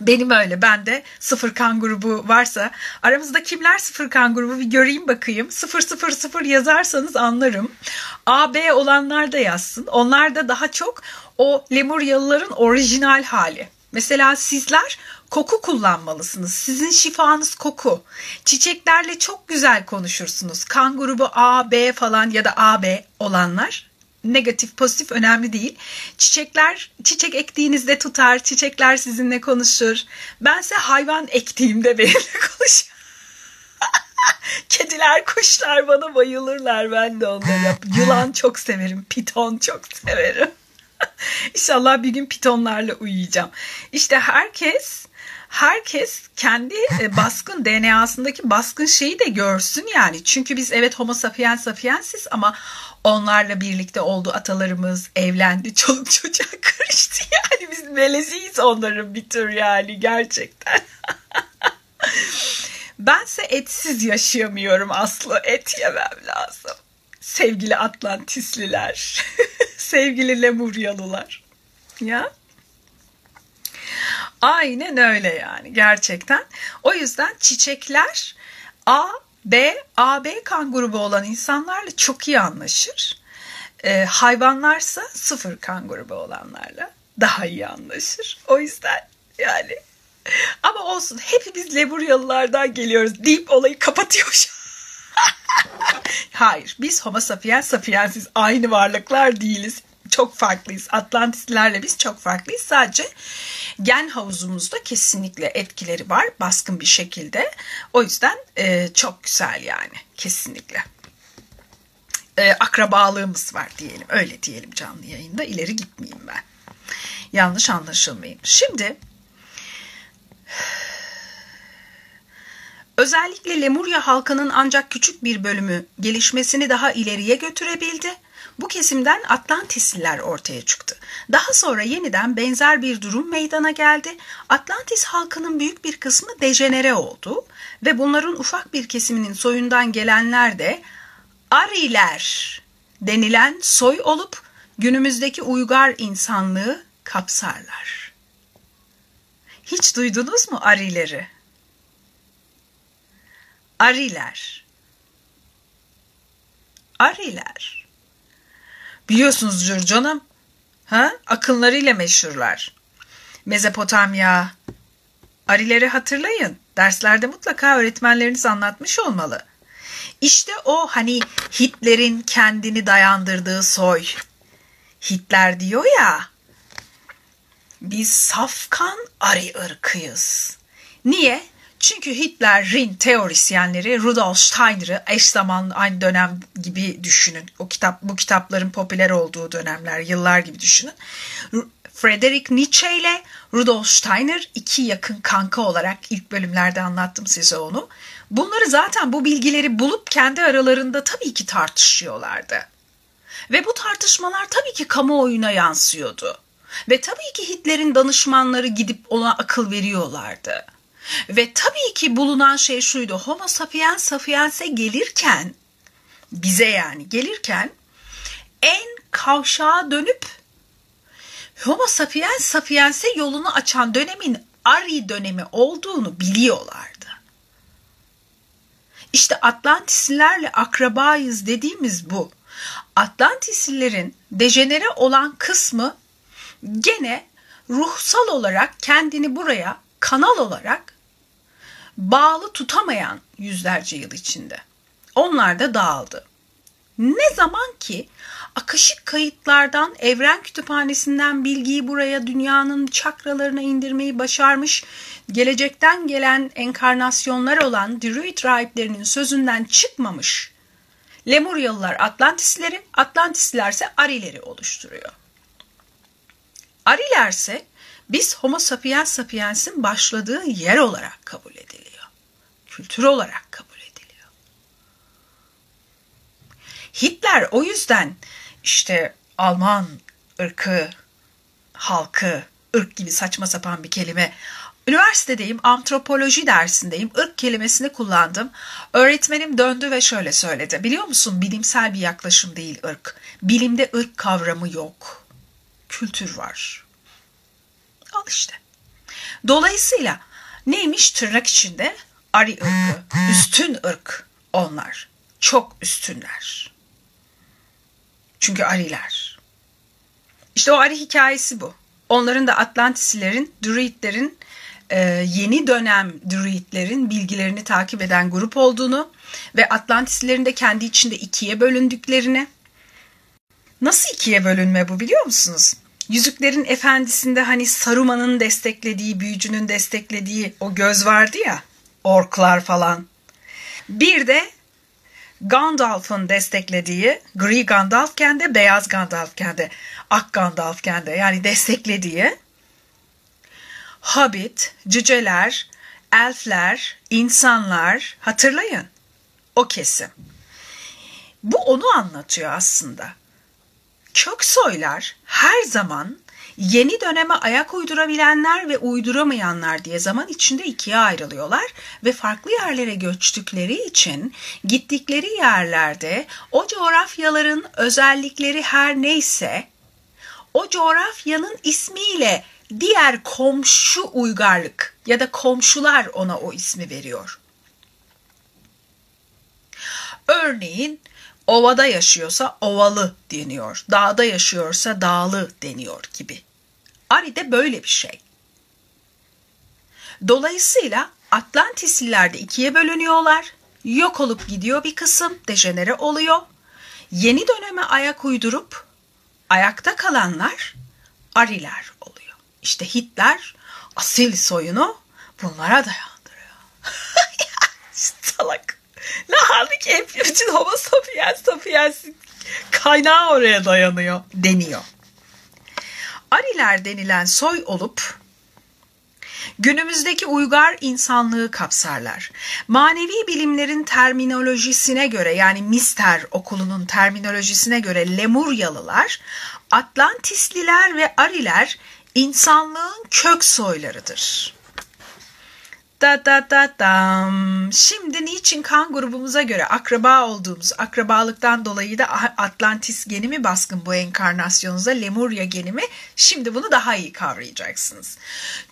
Benim öyle. Ben de sıfır kan grubu varsa aramızda kimler sıfır kan grubu bir göreyim bakayım. Sıfır sıfır sıfır yazarsanız anlarım. A, B olanlar da yazsın. Onlar da daha çok o Lemuryalıların orijinal hali. Mesela sizler koku kullanmalısınız. Sizin şifanız koku. Çiçeklerle çok güzel konuşursunuz. Kan grubu A, B falan ya da AB olanlar negatif pozitif önemli değil. Çiçekler çiçek ektiğinizde tutar, çiçekler sizinle konuşur. Bense hayvan ektiğimde benimle (laughs) konuşur. (laughs) Kediler, kuşlar bana bayılırlar. Ben de onları. (laughs) Yılan çok severim. Piton çok severim. İnşallah bir gün pitonlarla uyuyacağım. İşte herkes herkes kendi e, baskın DNA'sındaki baskın şeyi de görsün yani. Çünkü biz evet homo sapiens sapiensiz ama onlarla birlikte oldu atalarımız evlendi (laughs) çoluk çocuğa karıştı yani biz meleziyiz onların bir tür yani gerçekten. (laughs) Bense etsiz yaşayamıyorum Aslı et yemem lazım. Sevgili Atlantisliler, (laughs) sevgili Lemuryalılar. Ya Aynen öyle yani gerçekten. O yüzden çiçekler A, B, AB kan grubu olan insanlarla çok iyi anlaşır. Ee, hayvanlarsa sıfır kan grubu olanlarla daha iyi anlaşır. O yüzden yani ama olsun hepimiz Leburyalılardan geliyoruz deyip olayı kapatıyor. (laughs) Hayır biz homo sapiens sapiensiz aynı varlıklar değiliz çok farklıyız. Atlantislerle biz çok farklıyız. Sadece gen havuzumuzda kesinlikle etkileri var baskın bir şekilde. O yüzden e, çok güzel yani kesinlikle. E, akrabalığımız var diyelim. Öyle diyelim canlı yayında. ileri gitmeyeyim ben. Yanlış anlaşılmayayım. Şimdi özellikle Lemurya halkının ancak küçük bir bölümü gelişmesini daha ileriye götürebildi bu kesimden Atlantisliler ortaya çıktı. Daha sonra yeniden benzer bir durum meydana geldi. Atlantis halkının büyük bir kısmı dejenere oldu ve bunların ufak bir kesiminin soyundan gelenler de Ariler denilen soy olup günümüzdeki uygar insanlığı kapsarlar. Hiç duydunuz mu Arileri? Ariler Ariler. Biliyorsunuzdur canım. Ha? Akınlarıyla meşhurlar. Mezopotamya. Arileri hatırlayın. Derslerde mutlaka öğretmenleriniz anlatmış olmalı. İşte o hani Hitler'in kendini dayandırdığı soy. Hitler diyor ya, biz safkan Ari ırkıyız. Niye? Çünkü Hitler'in teorisyenleri Rudolf Steiner'ı eş zaman aynı dönem gibi düşünün. O kitap bu kitapların popüler olduğu dönemler, yıllar gibi düşünün. Friedrich Nietzsche ile Rudolf Steiner iki yakın kanka olarak ilk bölümlerde anlattım size onu. Bunları zaten bu bilgileri bulup kendi aralarında tabii ki tartışıyorlardı. Ve bu tartışmalar tabii ki kamuoyuna yansıyordu. Ve tabii ki Hitler'in danışmanları gidip ona akıl veriyorlardı. Ve tabii ki bulunan şey şuydu. Homo sapiens sapiens'e gelirken bize yani gelirken en kavşağa dönüp Homo sapiens sapiens'e yolunu açan dönemin Ari dönemi olduğunu biliyorlardı. İşte Atlantislilerle akrabayız dediğimiz bu. Atlantislilerin dejenere olan kısmı gene ruhsal olarak kendini buraya kanal olarak bağlı tutamayan yüzlerce yıl içinde. Onlar da dağıldı. Ne zaman ki akışık kayıtlardan evren kütüphanesinden bilgiyi buraya dünyanın çakralarına indirmeyi başarmış gelecekten gelen enkarnasyonlar olan Druid rahiplerinin sözünden çıkmamış Lemuryalılar Atlantisleri, Atlantisliler Arileri oluşturuyor. Ariler ise biz Homo sapiens sapiens'in başladığı yer olarak kabul ediliyor. Kültür olarak kabul ediliyor. Hitler o yüzden işte Alman ırkı, halkı, ırk gibi saçma sapan bir kelime Üniversitedeyim, antropoloji dersindeyim. Irk kelimesini kullandım. Öğretmenim döndü ve şöyle söyledi. Biliyor musun bilimsel bir yaklaşım değil ırk. Bilimde ırk kavramı yok. Kültür var. Al işte. Dolayısıyla neymiş tırnak içinde? Ari ırkı. Üstün ırk onlar. Çok üstünler. Çünkü Ariler. İşte o Ari hikayesi bu. Onların da Atlantislerin, Druidlerin e, yeni dönem druidlerin bilgilerini takip eden grup olduğunu ve Atlantislerin de kendi içinde ikiye bölündüklerini. Nasıl ikiye bölünme bu biliyor musunuz? Yüzüklerin Efendisi'nde hani Saruman'ın desteklediği, büyücünün desteklediği o göz vardı ya, orklar falan. Bir de Gandalf'ın desteklediği, gri Gandalf kendi, beyaz Gandalf kendi, ak Gandalf kendi yani desteklediği Hobbit, cüceler, elfler, insanlar hatırlayın. O kesim. Bu onu anlatıyor aslında. Kök soylar her zaman yeni döneme ayak uydurabilenler ve uyduramayanlar diye zaman içinde ikiye ayrılıyorlar ve farklı yerlere göçtükleri için gittikleri yerlerde o coğrafyaların özellikleri her neyse o coğrafyanın ismiyle diğer komşu uygarlık ya da komşular ona o ismi veriyor. Örneğin ovada yaşıyorsa ovalı deniyor, dağda yaşıyorsa dağlı deniyor gibi. Ari de böyle bir şey. Dolayısıyla Atlantisliler de ikiye bölünüyorlar. Yok olup gidiyor bir kısım, dejenere oluyor. Yeni döneme ayak uydurup ayakta kalanlar Ariler oluyor. İşte Hitler asil soyunu bunlara dayandırıyor. (laughs) Salak. Ne halbuki bütün homo sapiens sapiens kaynağı oraya dayanıyor deniyor. Ariler denilen soy olup günümüzdeki uygar insanlığı kapsarlar. Manevi bilimlerin terminolojisine göre yani Mister okulunun terminolojisine göre Lemuryalılar, Atlantisliler ve Ariler insanlığın kök soylarıdır. Da da da dam. Şimdi niçin kan grubumuza göre akraba olduğumuz akrabalıktan dolayı da Atlantis geni mi baskın bu enkarnasyonunuza Lemuria geni mi? Şimdi bunu daha iyi kavrayacaksınız.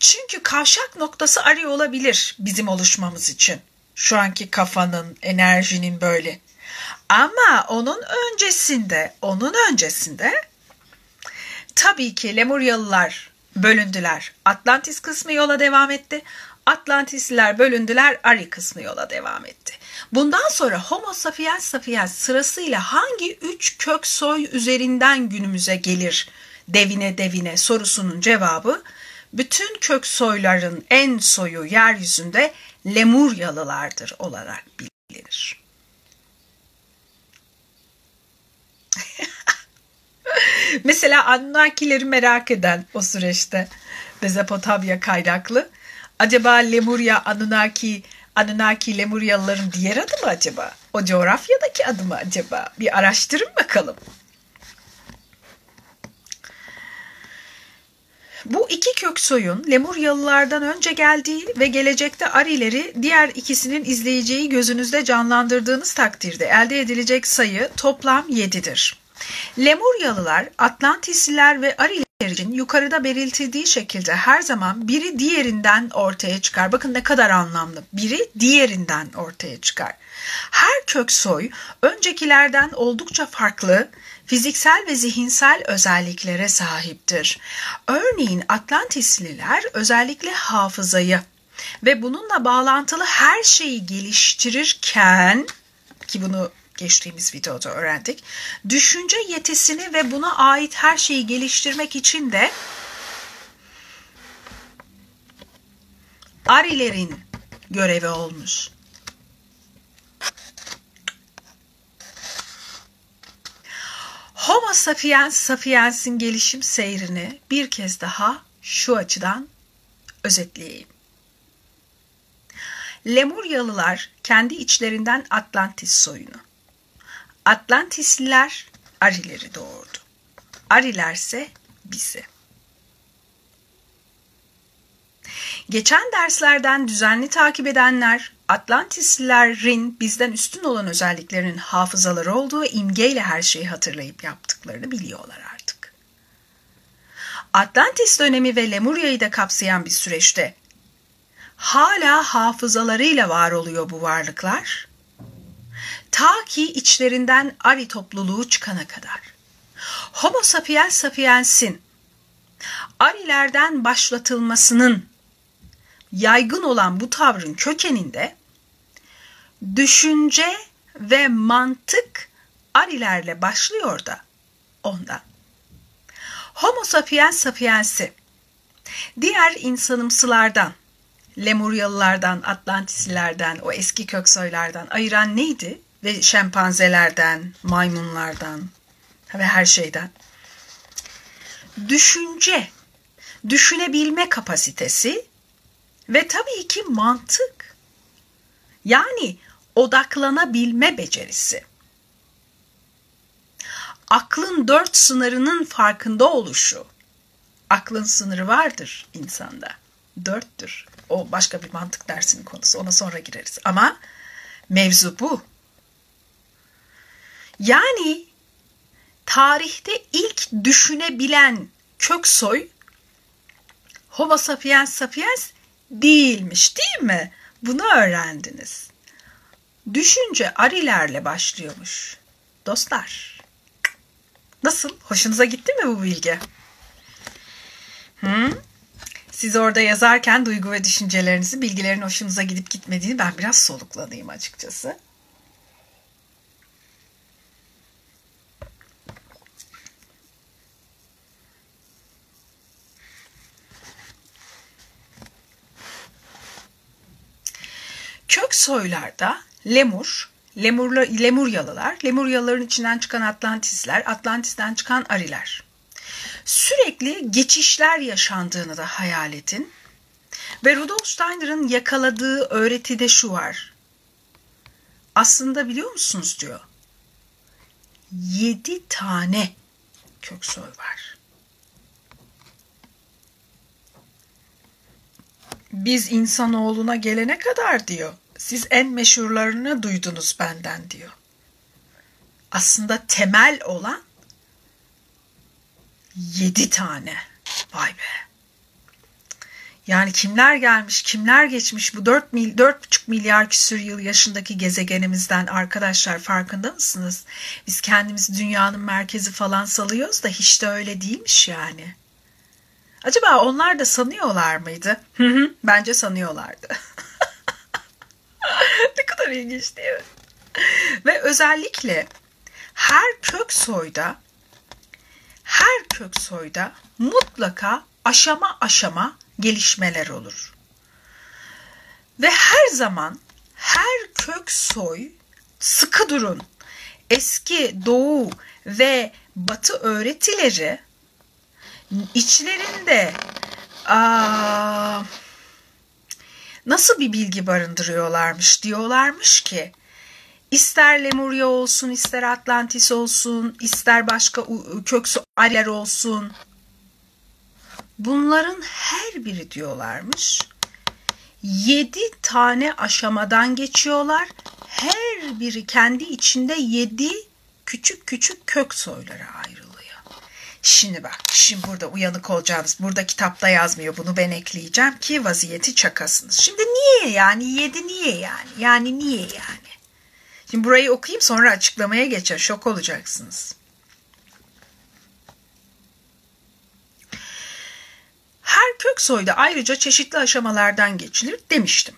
Çünkü kavşak noktası arıyor olabilir bizim oluşmamız için. Şu anki kafanın, enerjinin böyle. Ama onun öncesinde, onun öncesinde tabii ki Lemuryalılar bölündüler. Atlantis kısmı yola devam etti. Atlantisliler bölündüler, Ari kısmı yola devam etti. Bundan sonra Homo sapiens sapiens sırasıyla hangi üç kök soy üzerinden günümüze gelir devine devine sorusunun cevabı bütün kök soyların en soyu yeryüzünde Lemuryalılardır olarak bilinir. (laughs) Mesela Anunnakileri merak eden o süreçte Mezopotamya kaynaklı. Acaba Lemurya, Anunnaki, Anunnaki Lemuryalıların diğer adı mı acaba? O coğrafyadaki adı mı acaba? Bir araştırın bakalım. Bu iki kök soyun Lemuryalılardan önce geldiği ve gelecekte Arileri diğer ikisinin izleyeceği gözünüzde canlandırdığınız takdirde elde edilecek sayı toplam 7'dir. Lemuryalılar, Atlantisliler ve Ariler için yukarıda belirtildiği şekilde her zaman biri diğerinden ortaya çıkar. Bakın ne kadar anlamlı. Biri diğerinden ortaya çıkar. Her kök soy öncekilerden oldukça farklı fiziksel ve zihinsel özelliklere sahiptir. Örneğin Atlantisliler özellikle hafızayı ve bununla bağlantılı her şeyi geliştirirken ki bunu geçtiğimiz videoda öğrendik. Düşünce yetisini ve buna ait her şeyi geliştirmek için de Arilerin görevi olmuş. Homo sapiens sapiens'in gelişim seyrini bir kez daha şu açıdan özetleyeyim. Lemuryalılar kendi içlerinden Atlantis soyunu, Atlantisliler Arileri doğurdu. Arilerse bizi. Geçen derslerden düzenli takip edenler Atlantislilerin bizden üstün olan özelliklerinin hafızaları olduğu imgeyle her şeyi hatırlayıp yaptıklarını biliyorlar artık. Atlantis dönemi ve Lemurya'yı da kapsayan bir süreçte hala hafızalarıyla var oluyor bu varlıklar. Ta ki içlerinden Ari topluluğu çıkana kadar. Homo sapiens sapiens'in Arilerden başlatılmasının yaygın olan bu tavrın kökeninde düşünce ve mantık arilerle başlıyor da ondan. Homo sapiens sapiensi diğer insanımsılardan, Lemuryalılardan, Atlantislilerden, o eski köksoylardan ayıran neydi? Ve şempanzelerden, maymunlardan ve her şeyden. Düşünce, düşünebilme kapasitesi ve tabii ki mantık. Yani odaklanabilme becerisi. Aklın dört sınırının farkında oluşu. Aklın sınırı vardır insanda. Dörttür. O başka bir mantık dersinin konusu. Ona sonra gireriz. Ama mevzu bu. Yani tarihte ilk düşünebilen kök soy Homo sapiens sapiens değilmiş değil mi? Bunu öğrendiniz. Düşünce arilerle başlıyormuş. Dostlar. Nasıl? Hoşunuza gitti mi bu bilgi? Hı? Siz orada yazarken duygu ve düşüncelerinizi, bilgilerin hoşunuza gidip gitmediğini ben biraz soluklanayım açıkçası. Soylarda lemur, lemurla, lemuryalılar, lemuryalıların içinden çıkan Atlantisler, Atlantis'ten çıkan Ariler. Sürekli geçişler yaşandığını da hayal edin. Ve Rudolf Steiner'ın yakaladığı öğretide şu var. Aslında biliyor musunuz diyor. Yedi tane kök soy var. Biz insanoğluna gelene kadar diyor. Siz en meşhurlarını duydunuz benden diyor. Aslında temel olan yedi tane. Vay be. Yani kimler gelmiş, kimler geçmiş bu 4 mil, 4,5 milyar küsür yıl yaşındaki gezegenimizden arkadaşlar farkında mısınız? Biz kendimizi dünyanın merkezi falan salıyoruz da hiç de öyle değilmiş yani. Acaba onlar da sanıyorlar mıydı? Bence sanıyorlardı. (laughs) (laughs) ne kadar ilginç değil mi? Ve özellikle her kök soyda her kök soyda mutlaka aşama aşama gelişmeler olur. Ve her zaman her kök soy sıkı durun. Eski doğu ve batı öğretileri içlerinde aa, nasıl bir bilgi barındırıyorlarmış diyorlarmış ki ister Lemuria olsun ister Atlantis olsun ister başka köksü Ariler olsun bunların her biri diyorlarmış yedi tane aşamadan geçiyorlar her biri kendi içinde yedi küçük küçük kök soylara ayrılıyor. Şimdi bak, şimdi burada uyanık olacağınız, burada kitapta yazmıyor, bunu ben ekleyeceğim ki vaziyeti çakasınız. Şimdi niye yani, yedi niye yani, yani niye yani? Şimdi burayı okuyayım sonra açıklamaya geçer, şok olacaksınız. Her kök soyda ayrıca çeşitli aşamalardan geçilir demiştim.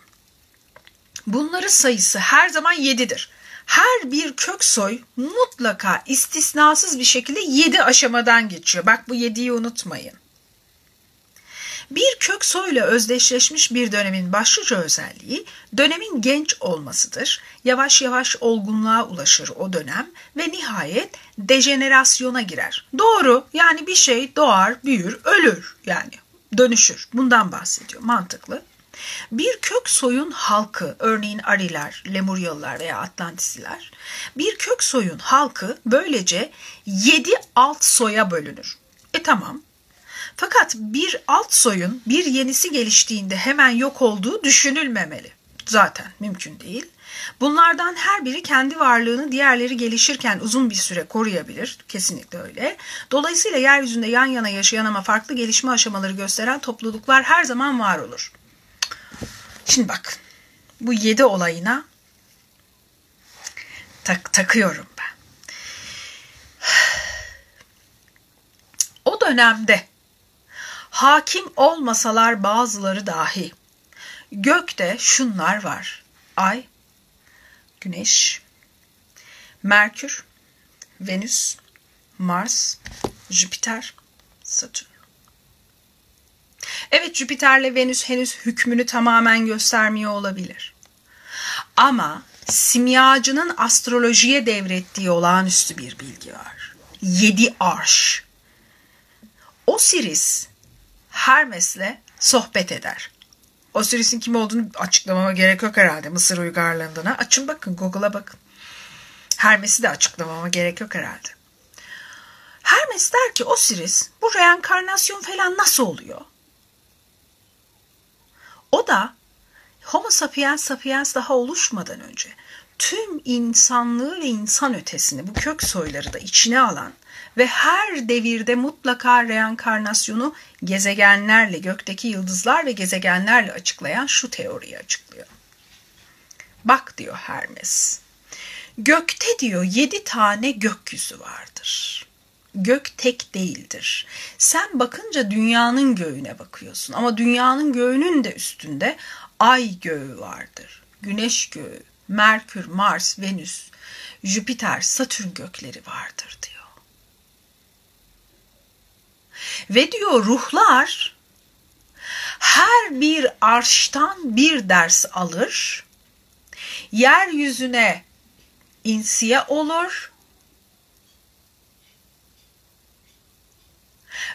Bunların sayısı her zaman yedidir her bir kök soy mutlaka istisnasız bir şekilde 7 aşamadan geçiyor. Bak bu 7'yi unutmayın. Bir kök soyla özdeşleşmiş bir dönemin başlıca özelliği dönemin genç olmasıdır. Yavaş yavaş olgunluğa ulaşır o dönem ve nihayet dejenerasyona girer. Doğru yani bir şey doğar, büyür, ölür yani dönüşür. Bundan bahsediyor mantıklı. Bir kök soyun halkı, örneğin Ariler, Lemuryalılar veya Atlantisiler, bir kök soyun halkı böylece yedi alt soya bölünür. E tamam. Fakat bir alt soyun bir yenisi geliştiğinde hemen yok olduğu düşünülmemeli. Zaten mümkün değil. Bunlardan her biri kendi varlığını diğerleri gelişirken uzun bir süre koruyabilir. Kesinlikle öyle. Dolayısıyla yeryüzünde yan yana yaşayan ama farklı gelişme aşamaları gösteren topluluklar her zaman var olur. Şimdi bak bu yedi olayına tak, takıyorum ben. O dönemde hakim olmasalar bazıları dahi gökte şunlar var. Ay, Güneş, Merkür, Venüs, Mars, Jüpiter, Satürn. Evet Jüpiter'le Venüs henüz hükmünü tamamen göstermiyor olabilir. Ama simyacının astrolojiye devrettiği olağanüstü bir bilgi var. Yedi arş. Osiris Hermes'le sohbet eder. Osiris'in kim olduğunu açıklamama gerek yok herhalde Mısır uygarlığına. Açın bakın Google'a bakın. Hermes'i de açıklamama gerek yok herhalde. Hermes der ki Osiris bu reenkarnasyon falan nasıl oluyor? O da Homo sapiens sapiens daha oluşmadan önce tüm insanlığı ve insan ötesini bu kök soyları da içine alan ve her devirde mutlaka reenkarnasyonu gezegenlerle, gökteki yıldızlar ve gezegenlerle açıklayan şu teoriyi açıklıyor. Bak diyor Hermes, gökte diyor yedi tane gökyüzü vardır gök tek değildir. Sen bakınca dünyanın göğüne bakıyorsun ama dünyanın göğünün de üstünde ay göğü vardır. Güneş göğü, Merkür, Mars, Venüs, Jüpiter, Satürn gökleri vardır diyor. Ve diyor ruhlar her bir arştan bir ders alır, yeryüzüne insiye olur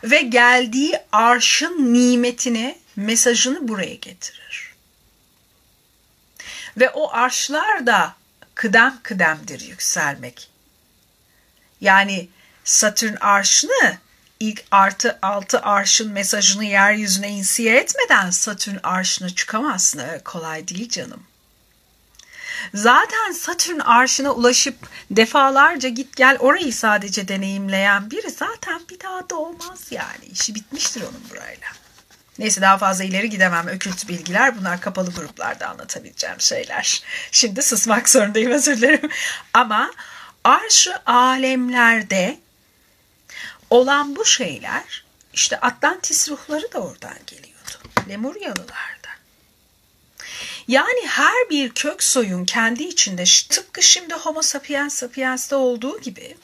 ve geldiği arşın nimetini, mesajını buraya getirir. Ve o arşlar da kıdem kıdemdir yükselmek. Yani Satürn arşını ilk artı altı arşın mesajını yeryüzüne insiye etmeden Satürn arşına çıkamazsın. Kolay değil canım. Zaten Satürn arşına ulaşıp defalarca git gel orayı sadece deneyimleyen biri zaten bir daha da olmaz yani. İşi bitmiştir onun burayla. Neyse daha fazla ileri gidemem. Ökült bilgiler bunlar kapalı gruplarda anlatabileceğim şeyler. Şimdi susmak zorundayım özür dilerim. Ama arşı alemlerde olan bu şeyler işte Atlantis ruhları da oradan geliyordu. Lemuryalılarda. Yani her bir kök soyun kendi içinde tıpkı şimdi Homo sapiens sapiens'te olduğu gibi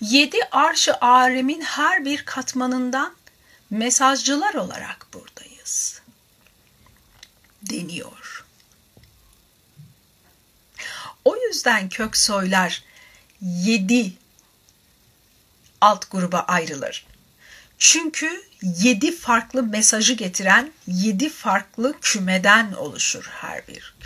yedi arşı alemin her bir katmanından mesajcılar olarak buradayız. Deniyor. O yüzden kök soylar yedi alt gruba ayrılır. Çünkü yedi farklı mesajı getiren yedi farklı kümeden oluşur her bir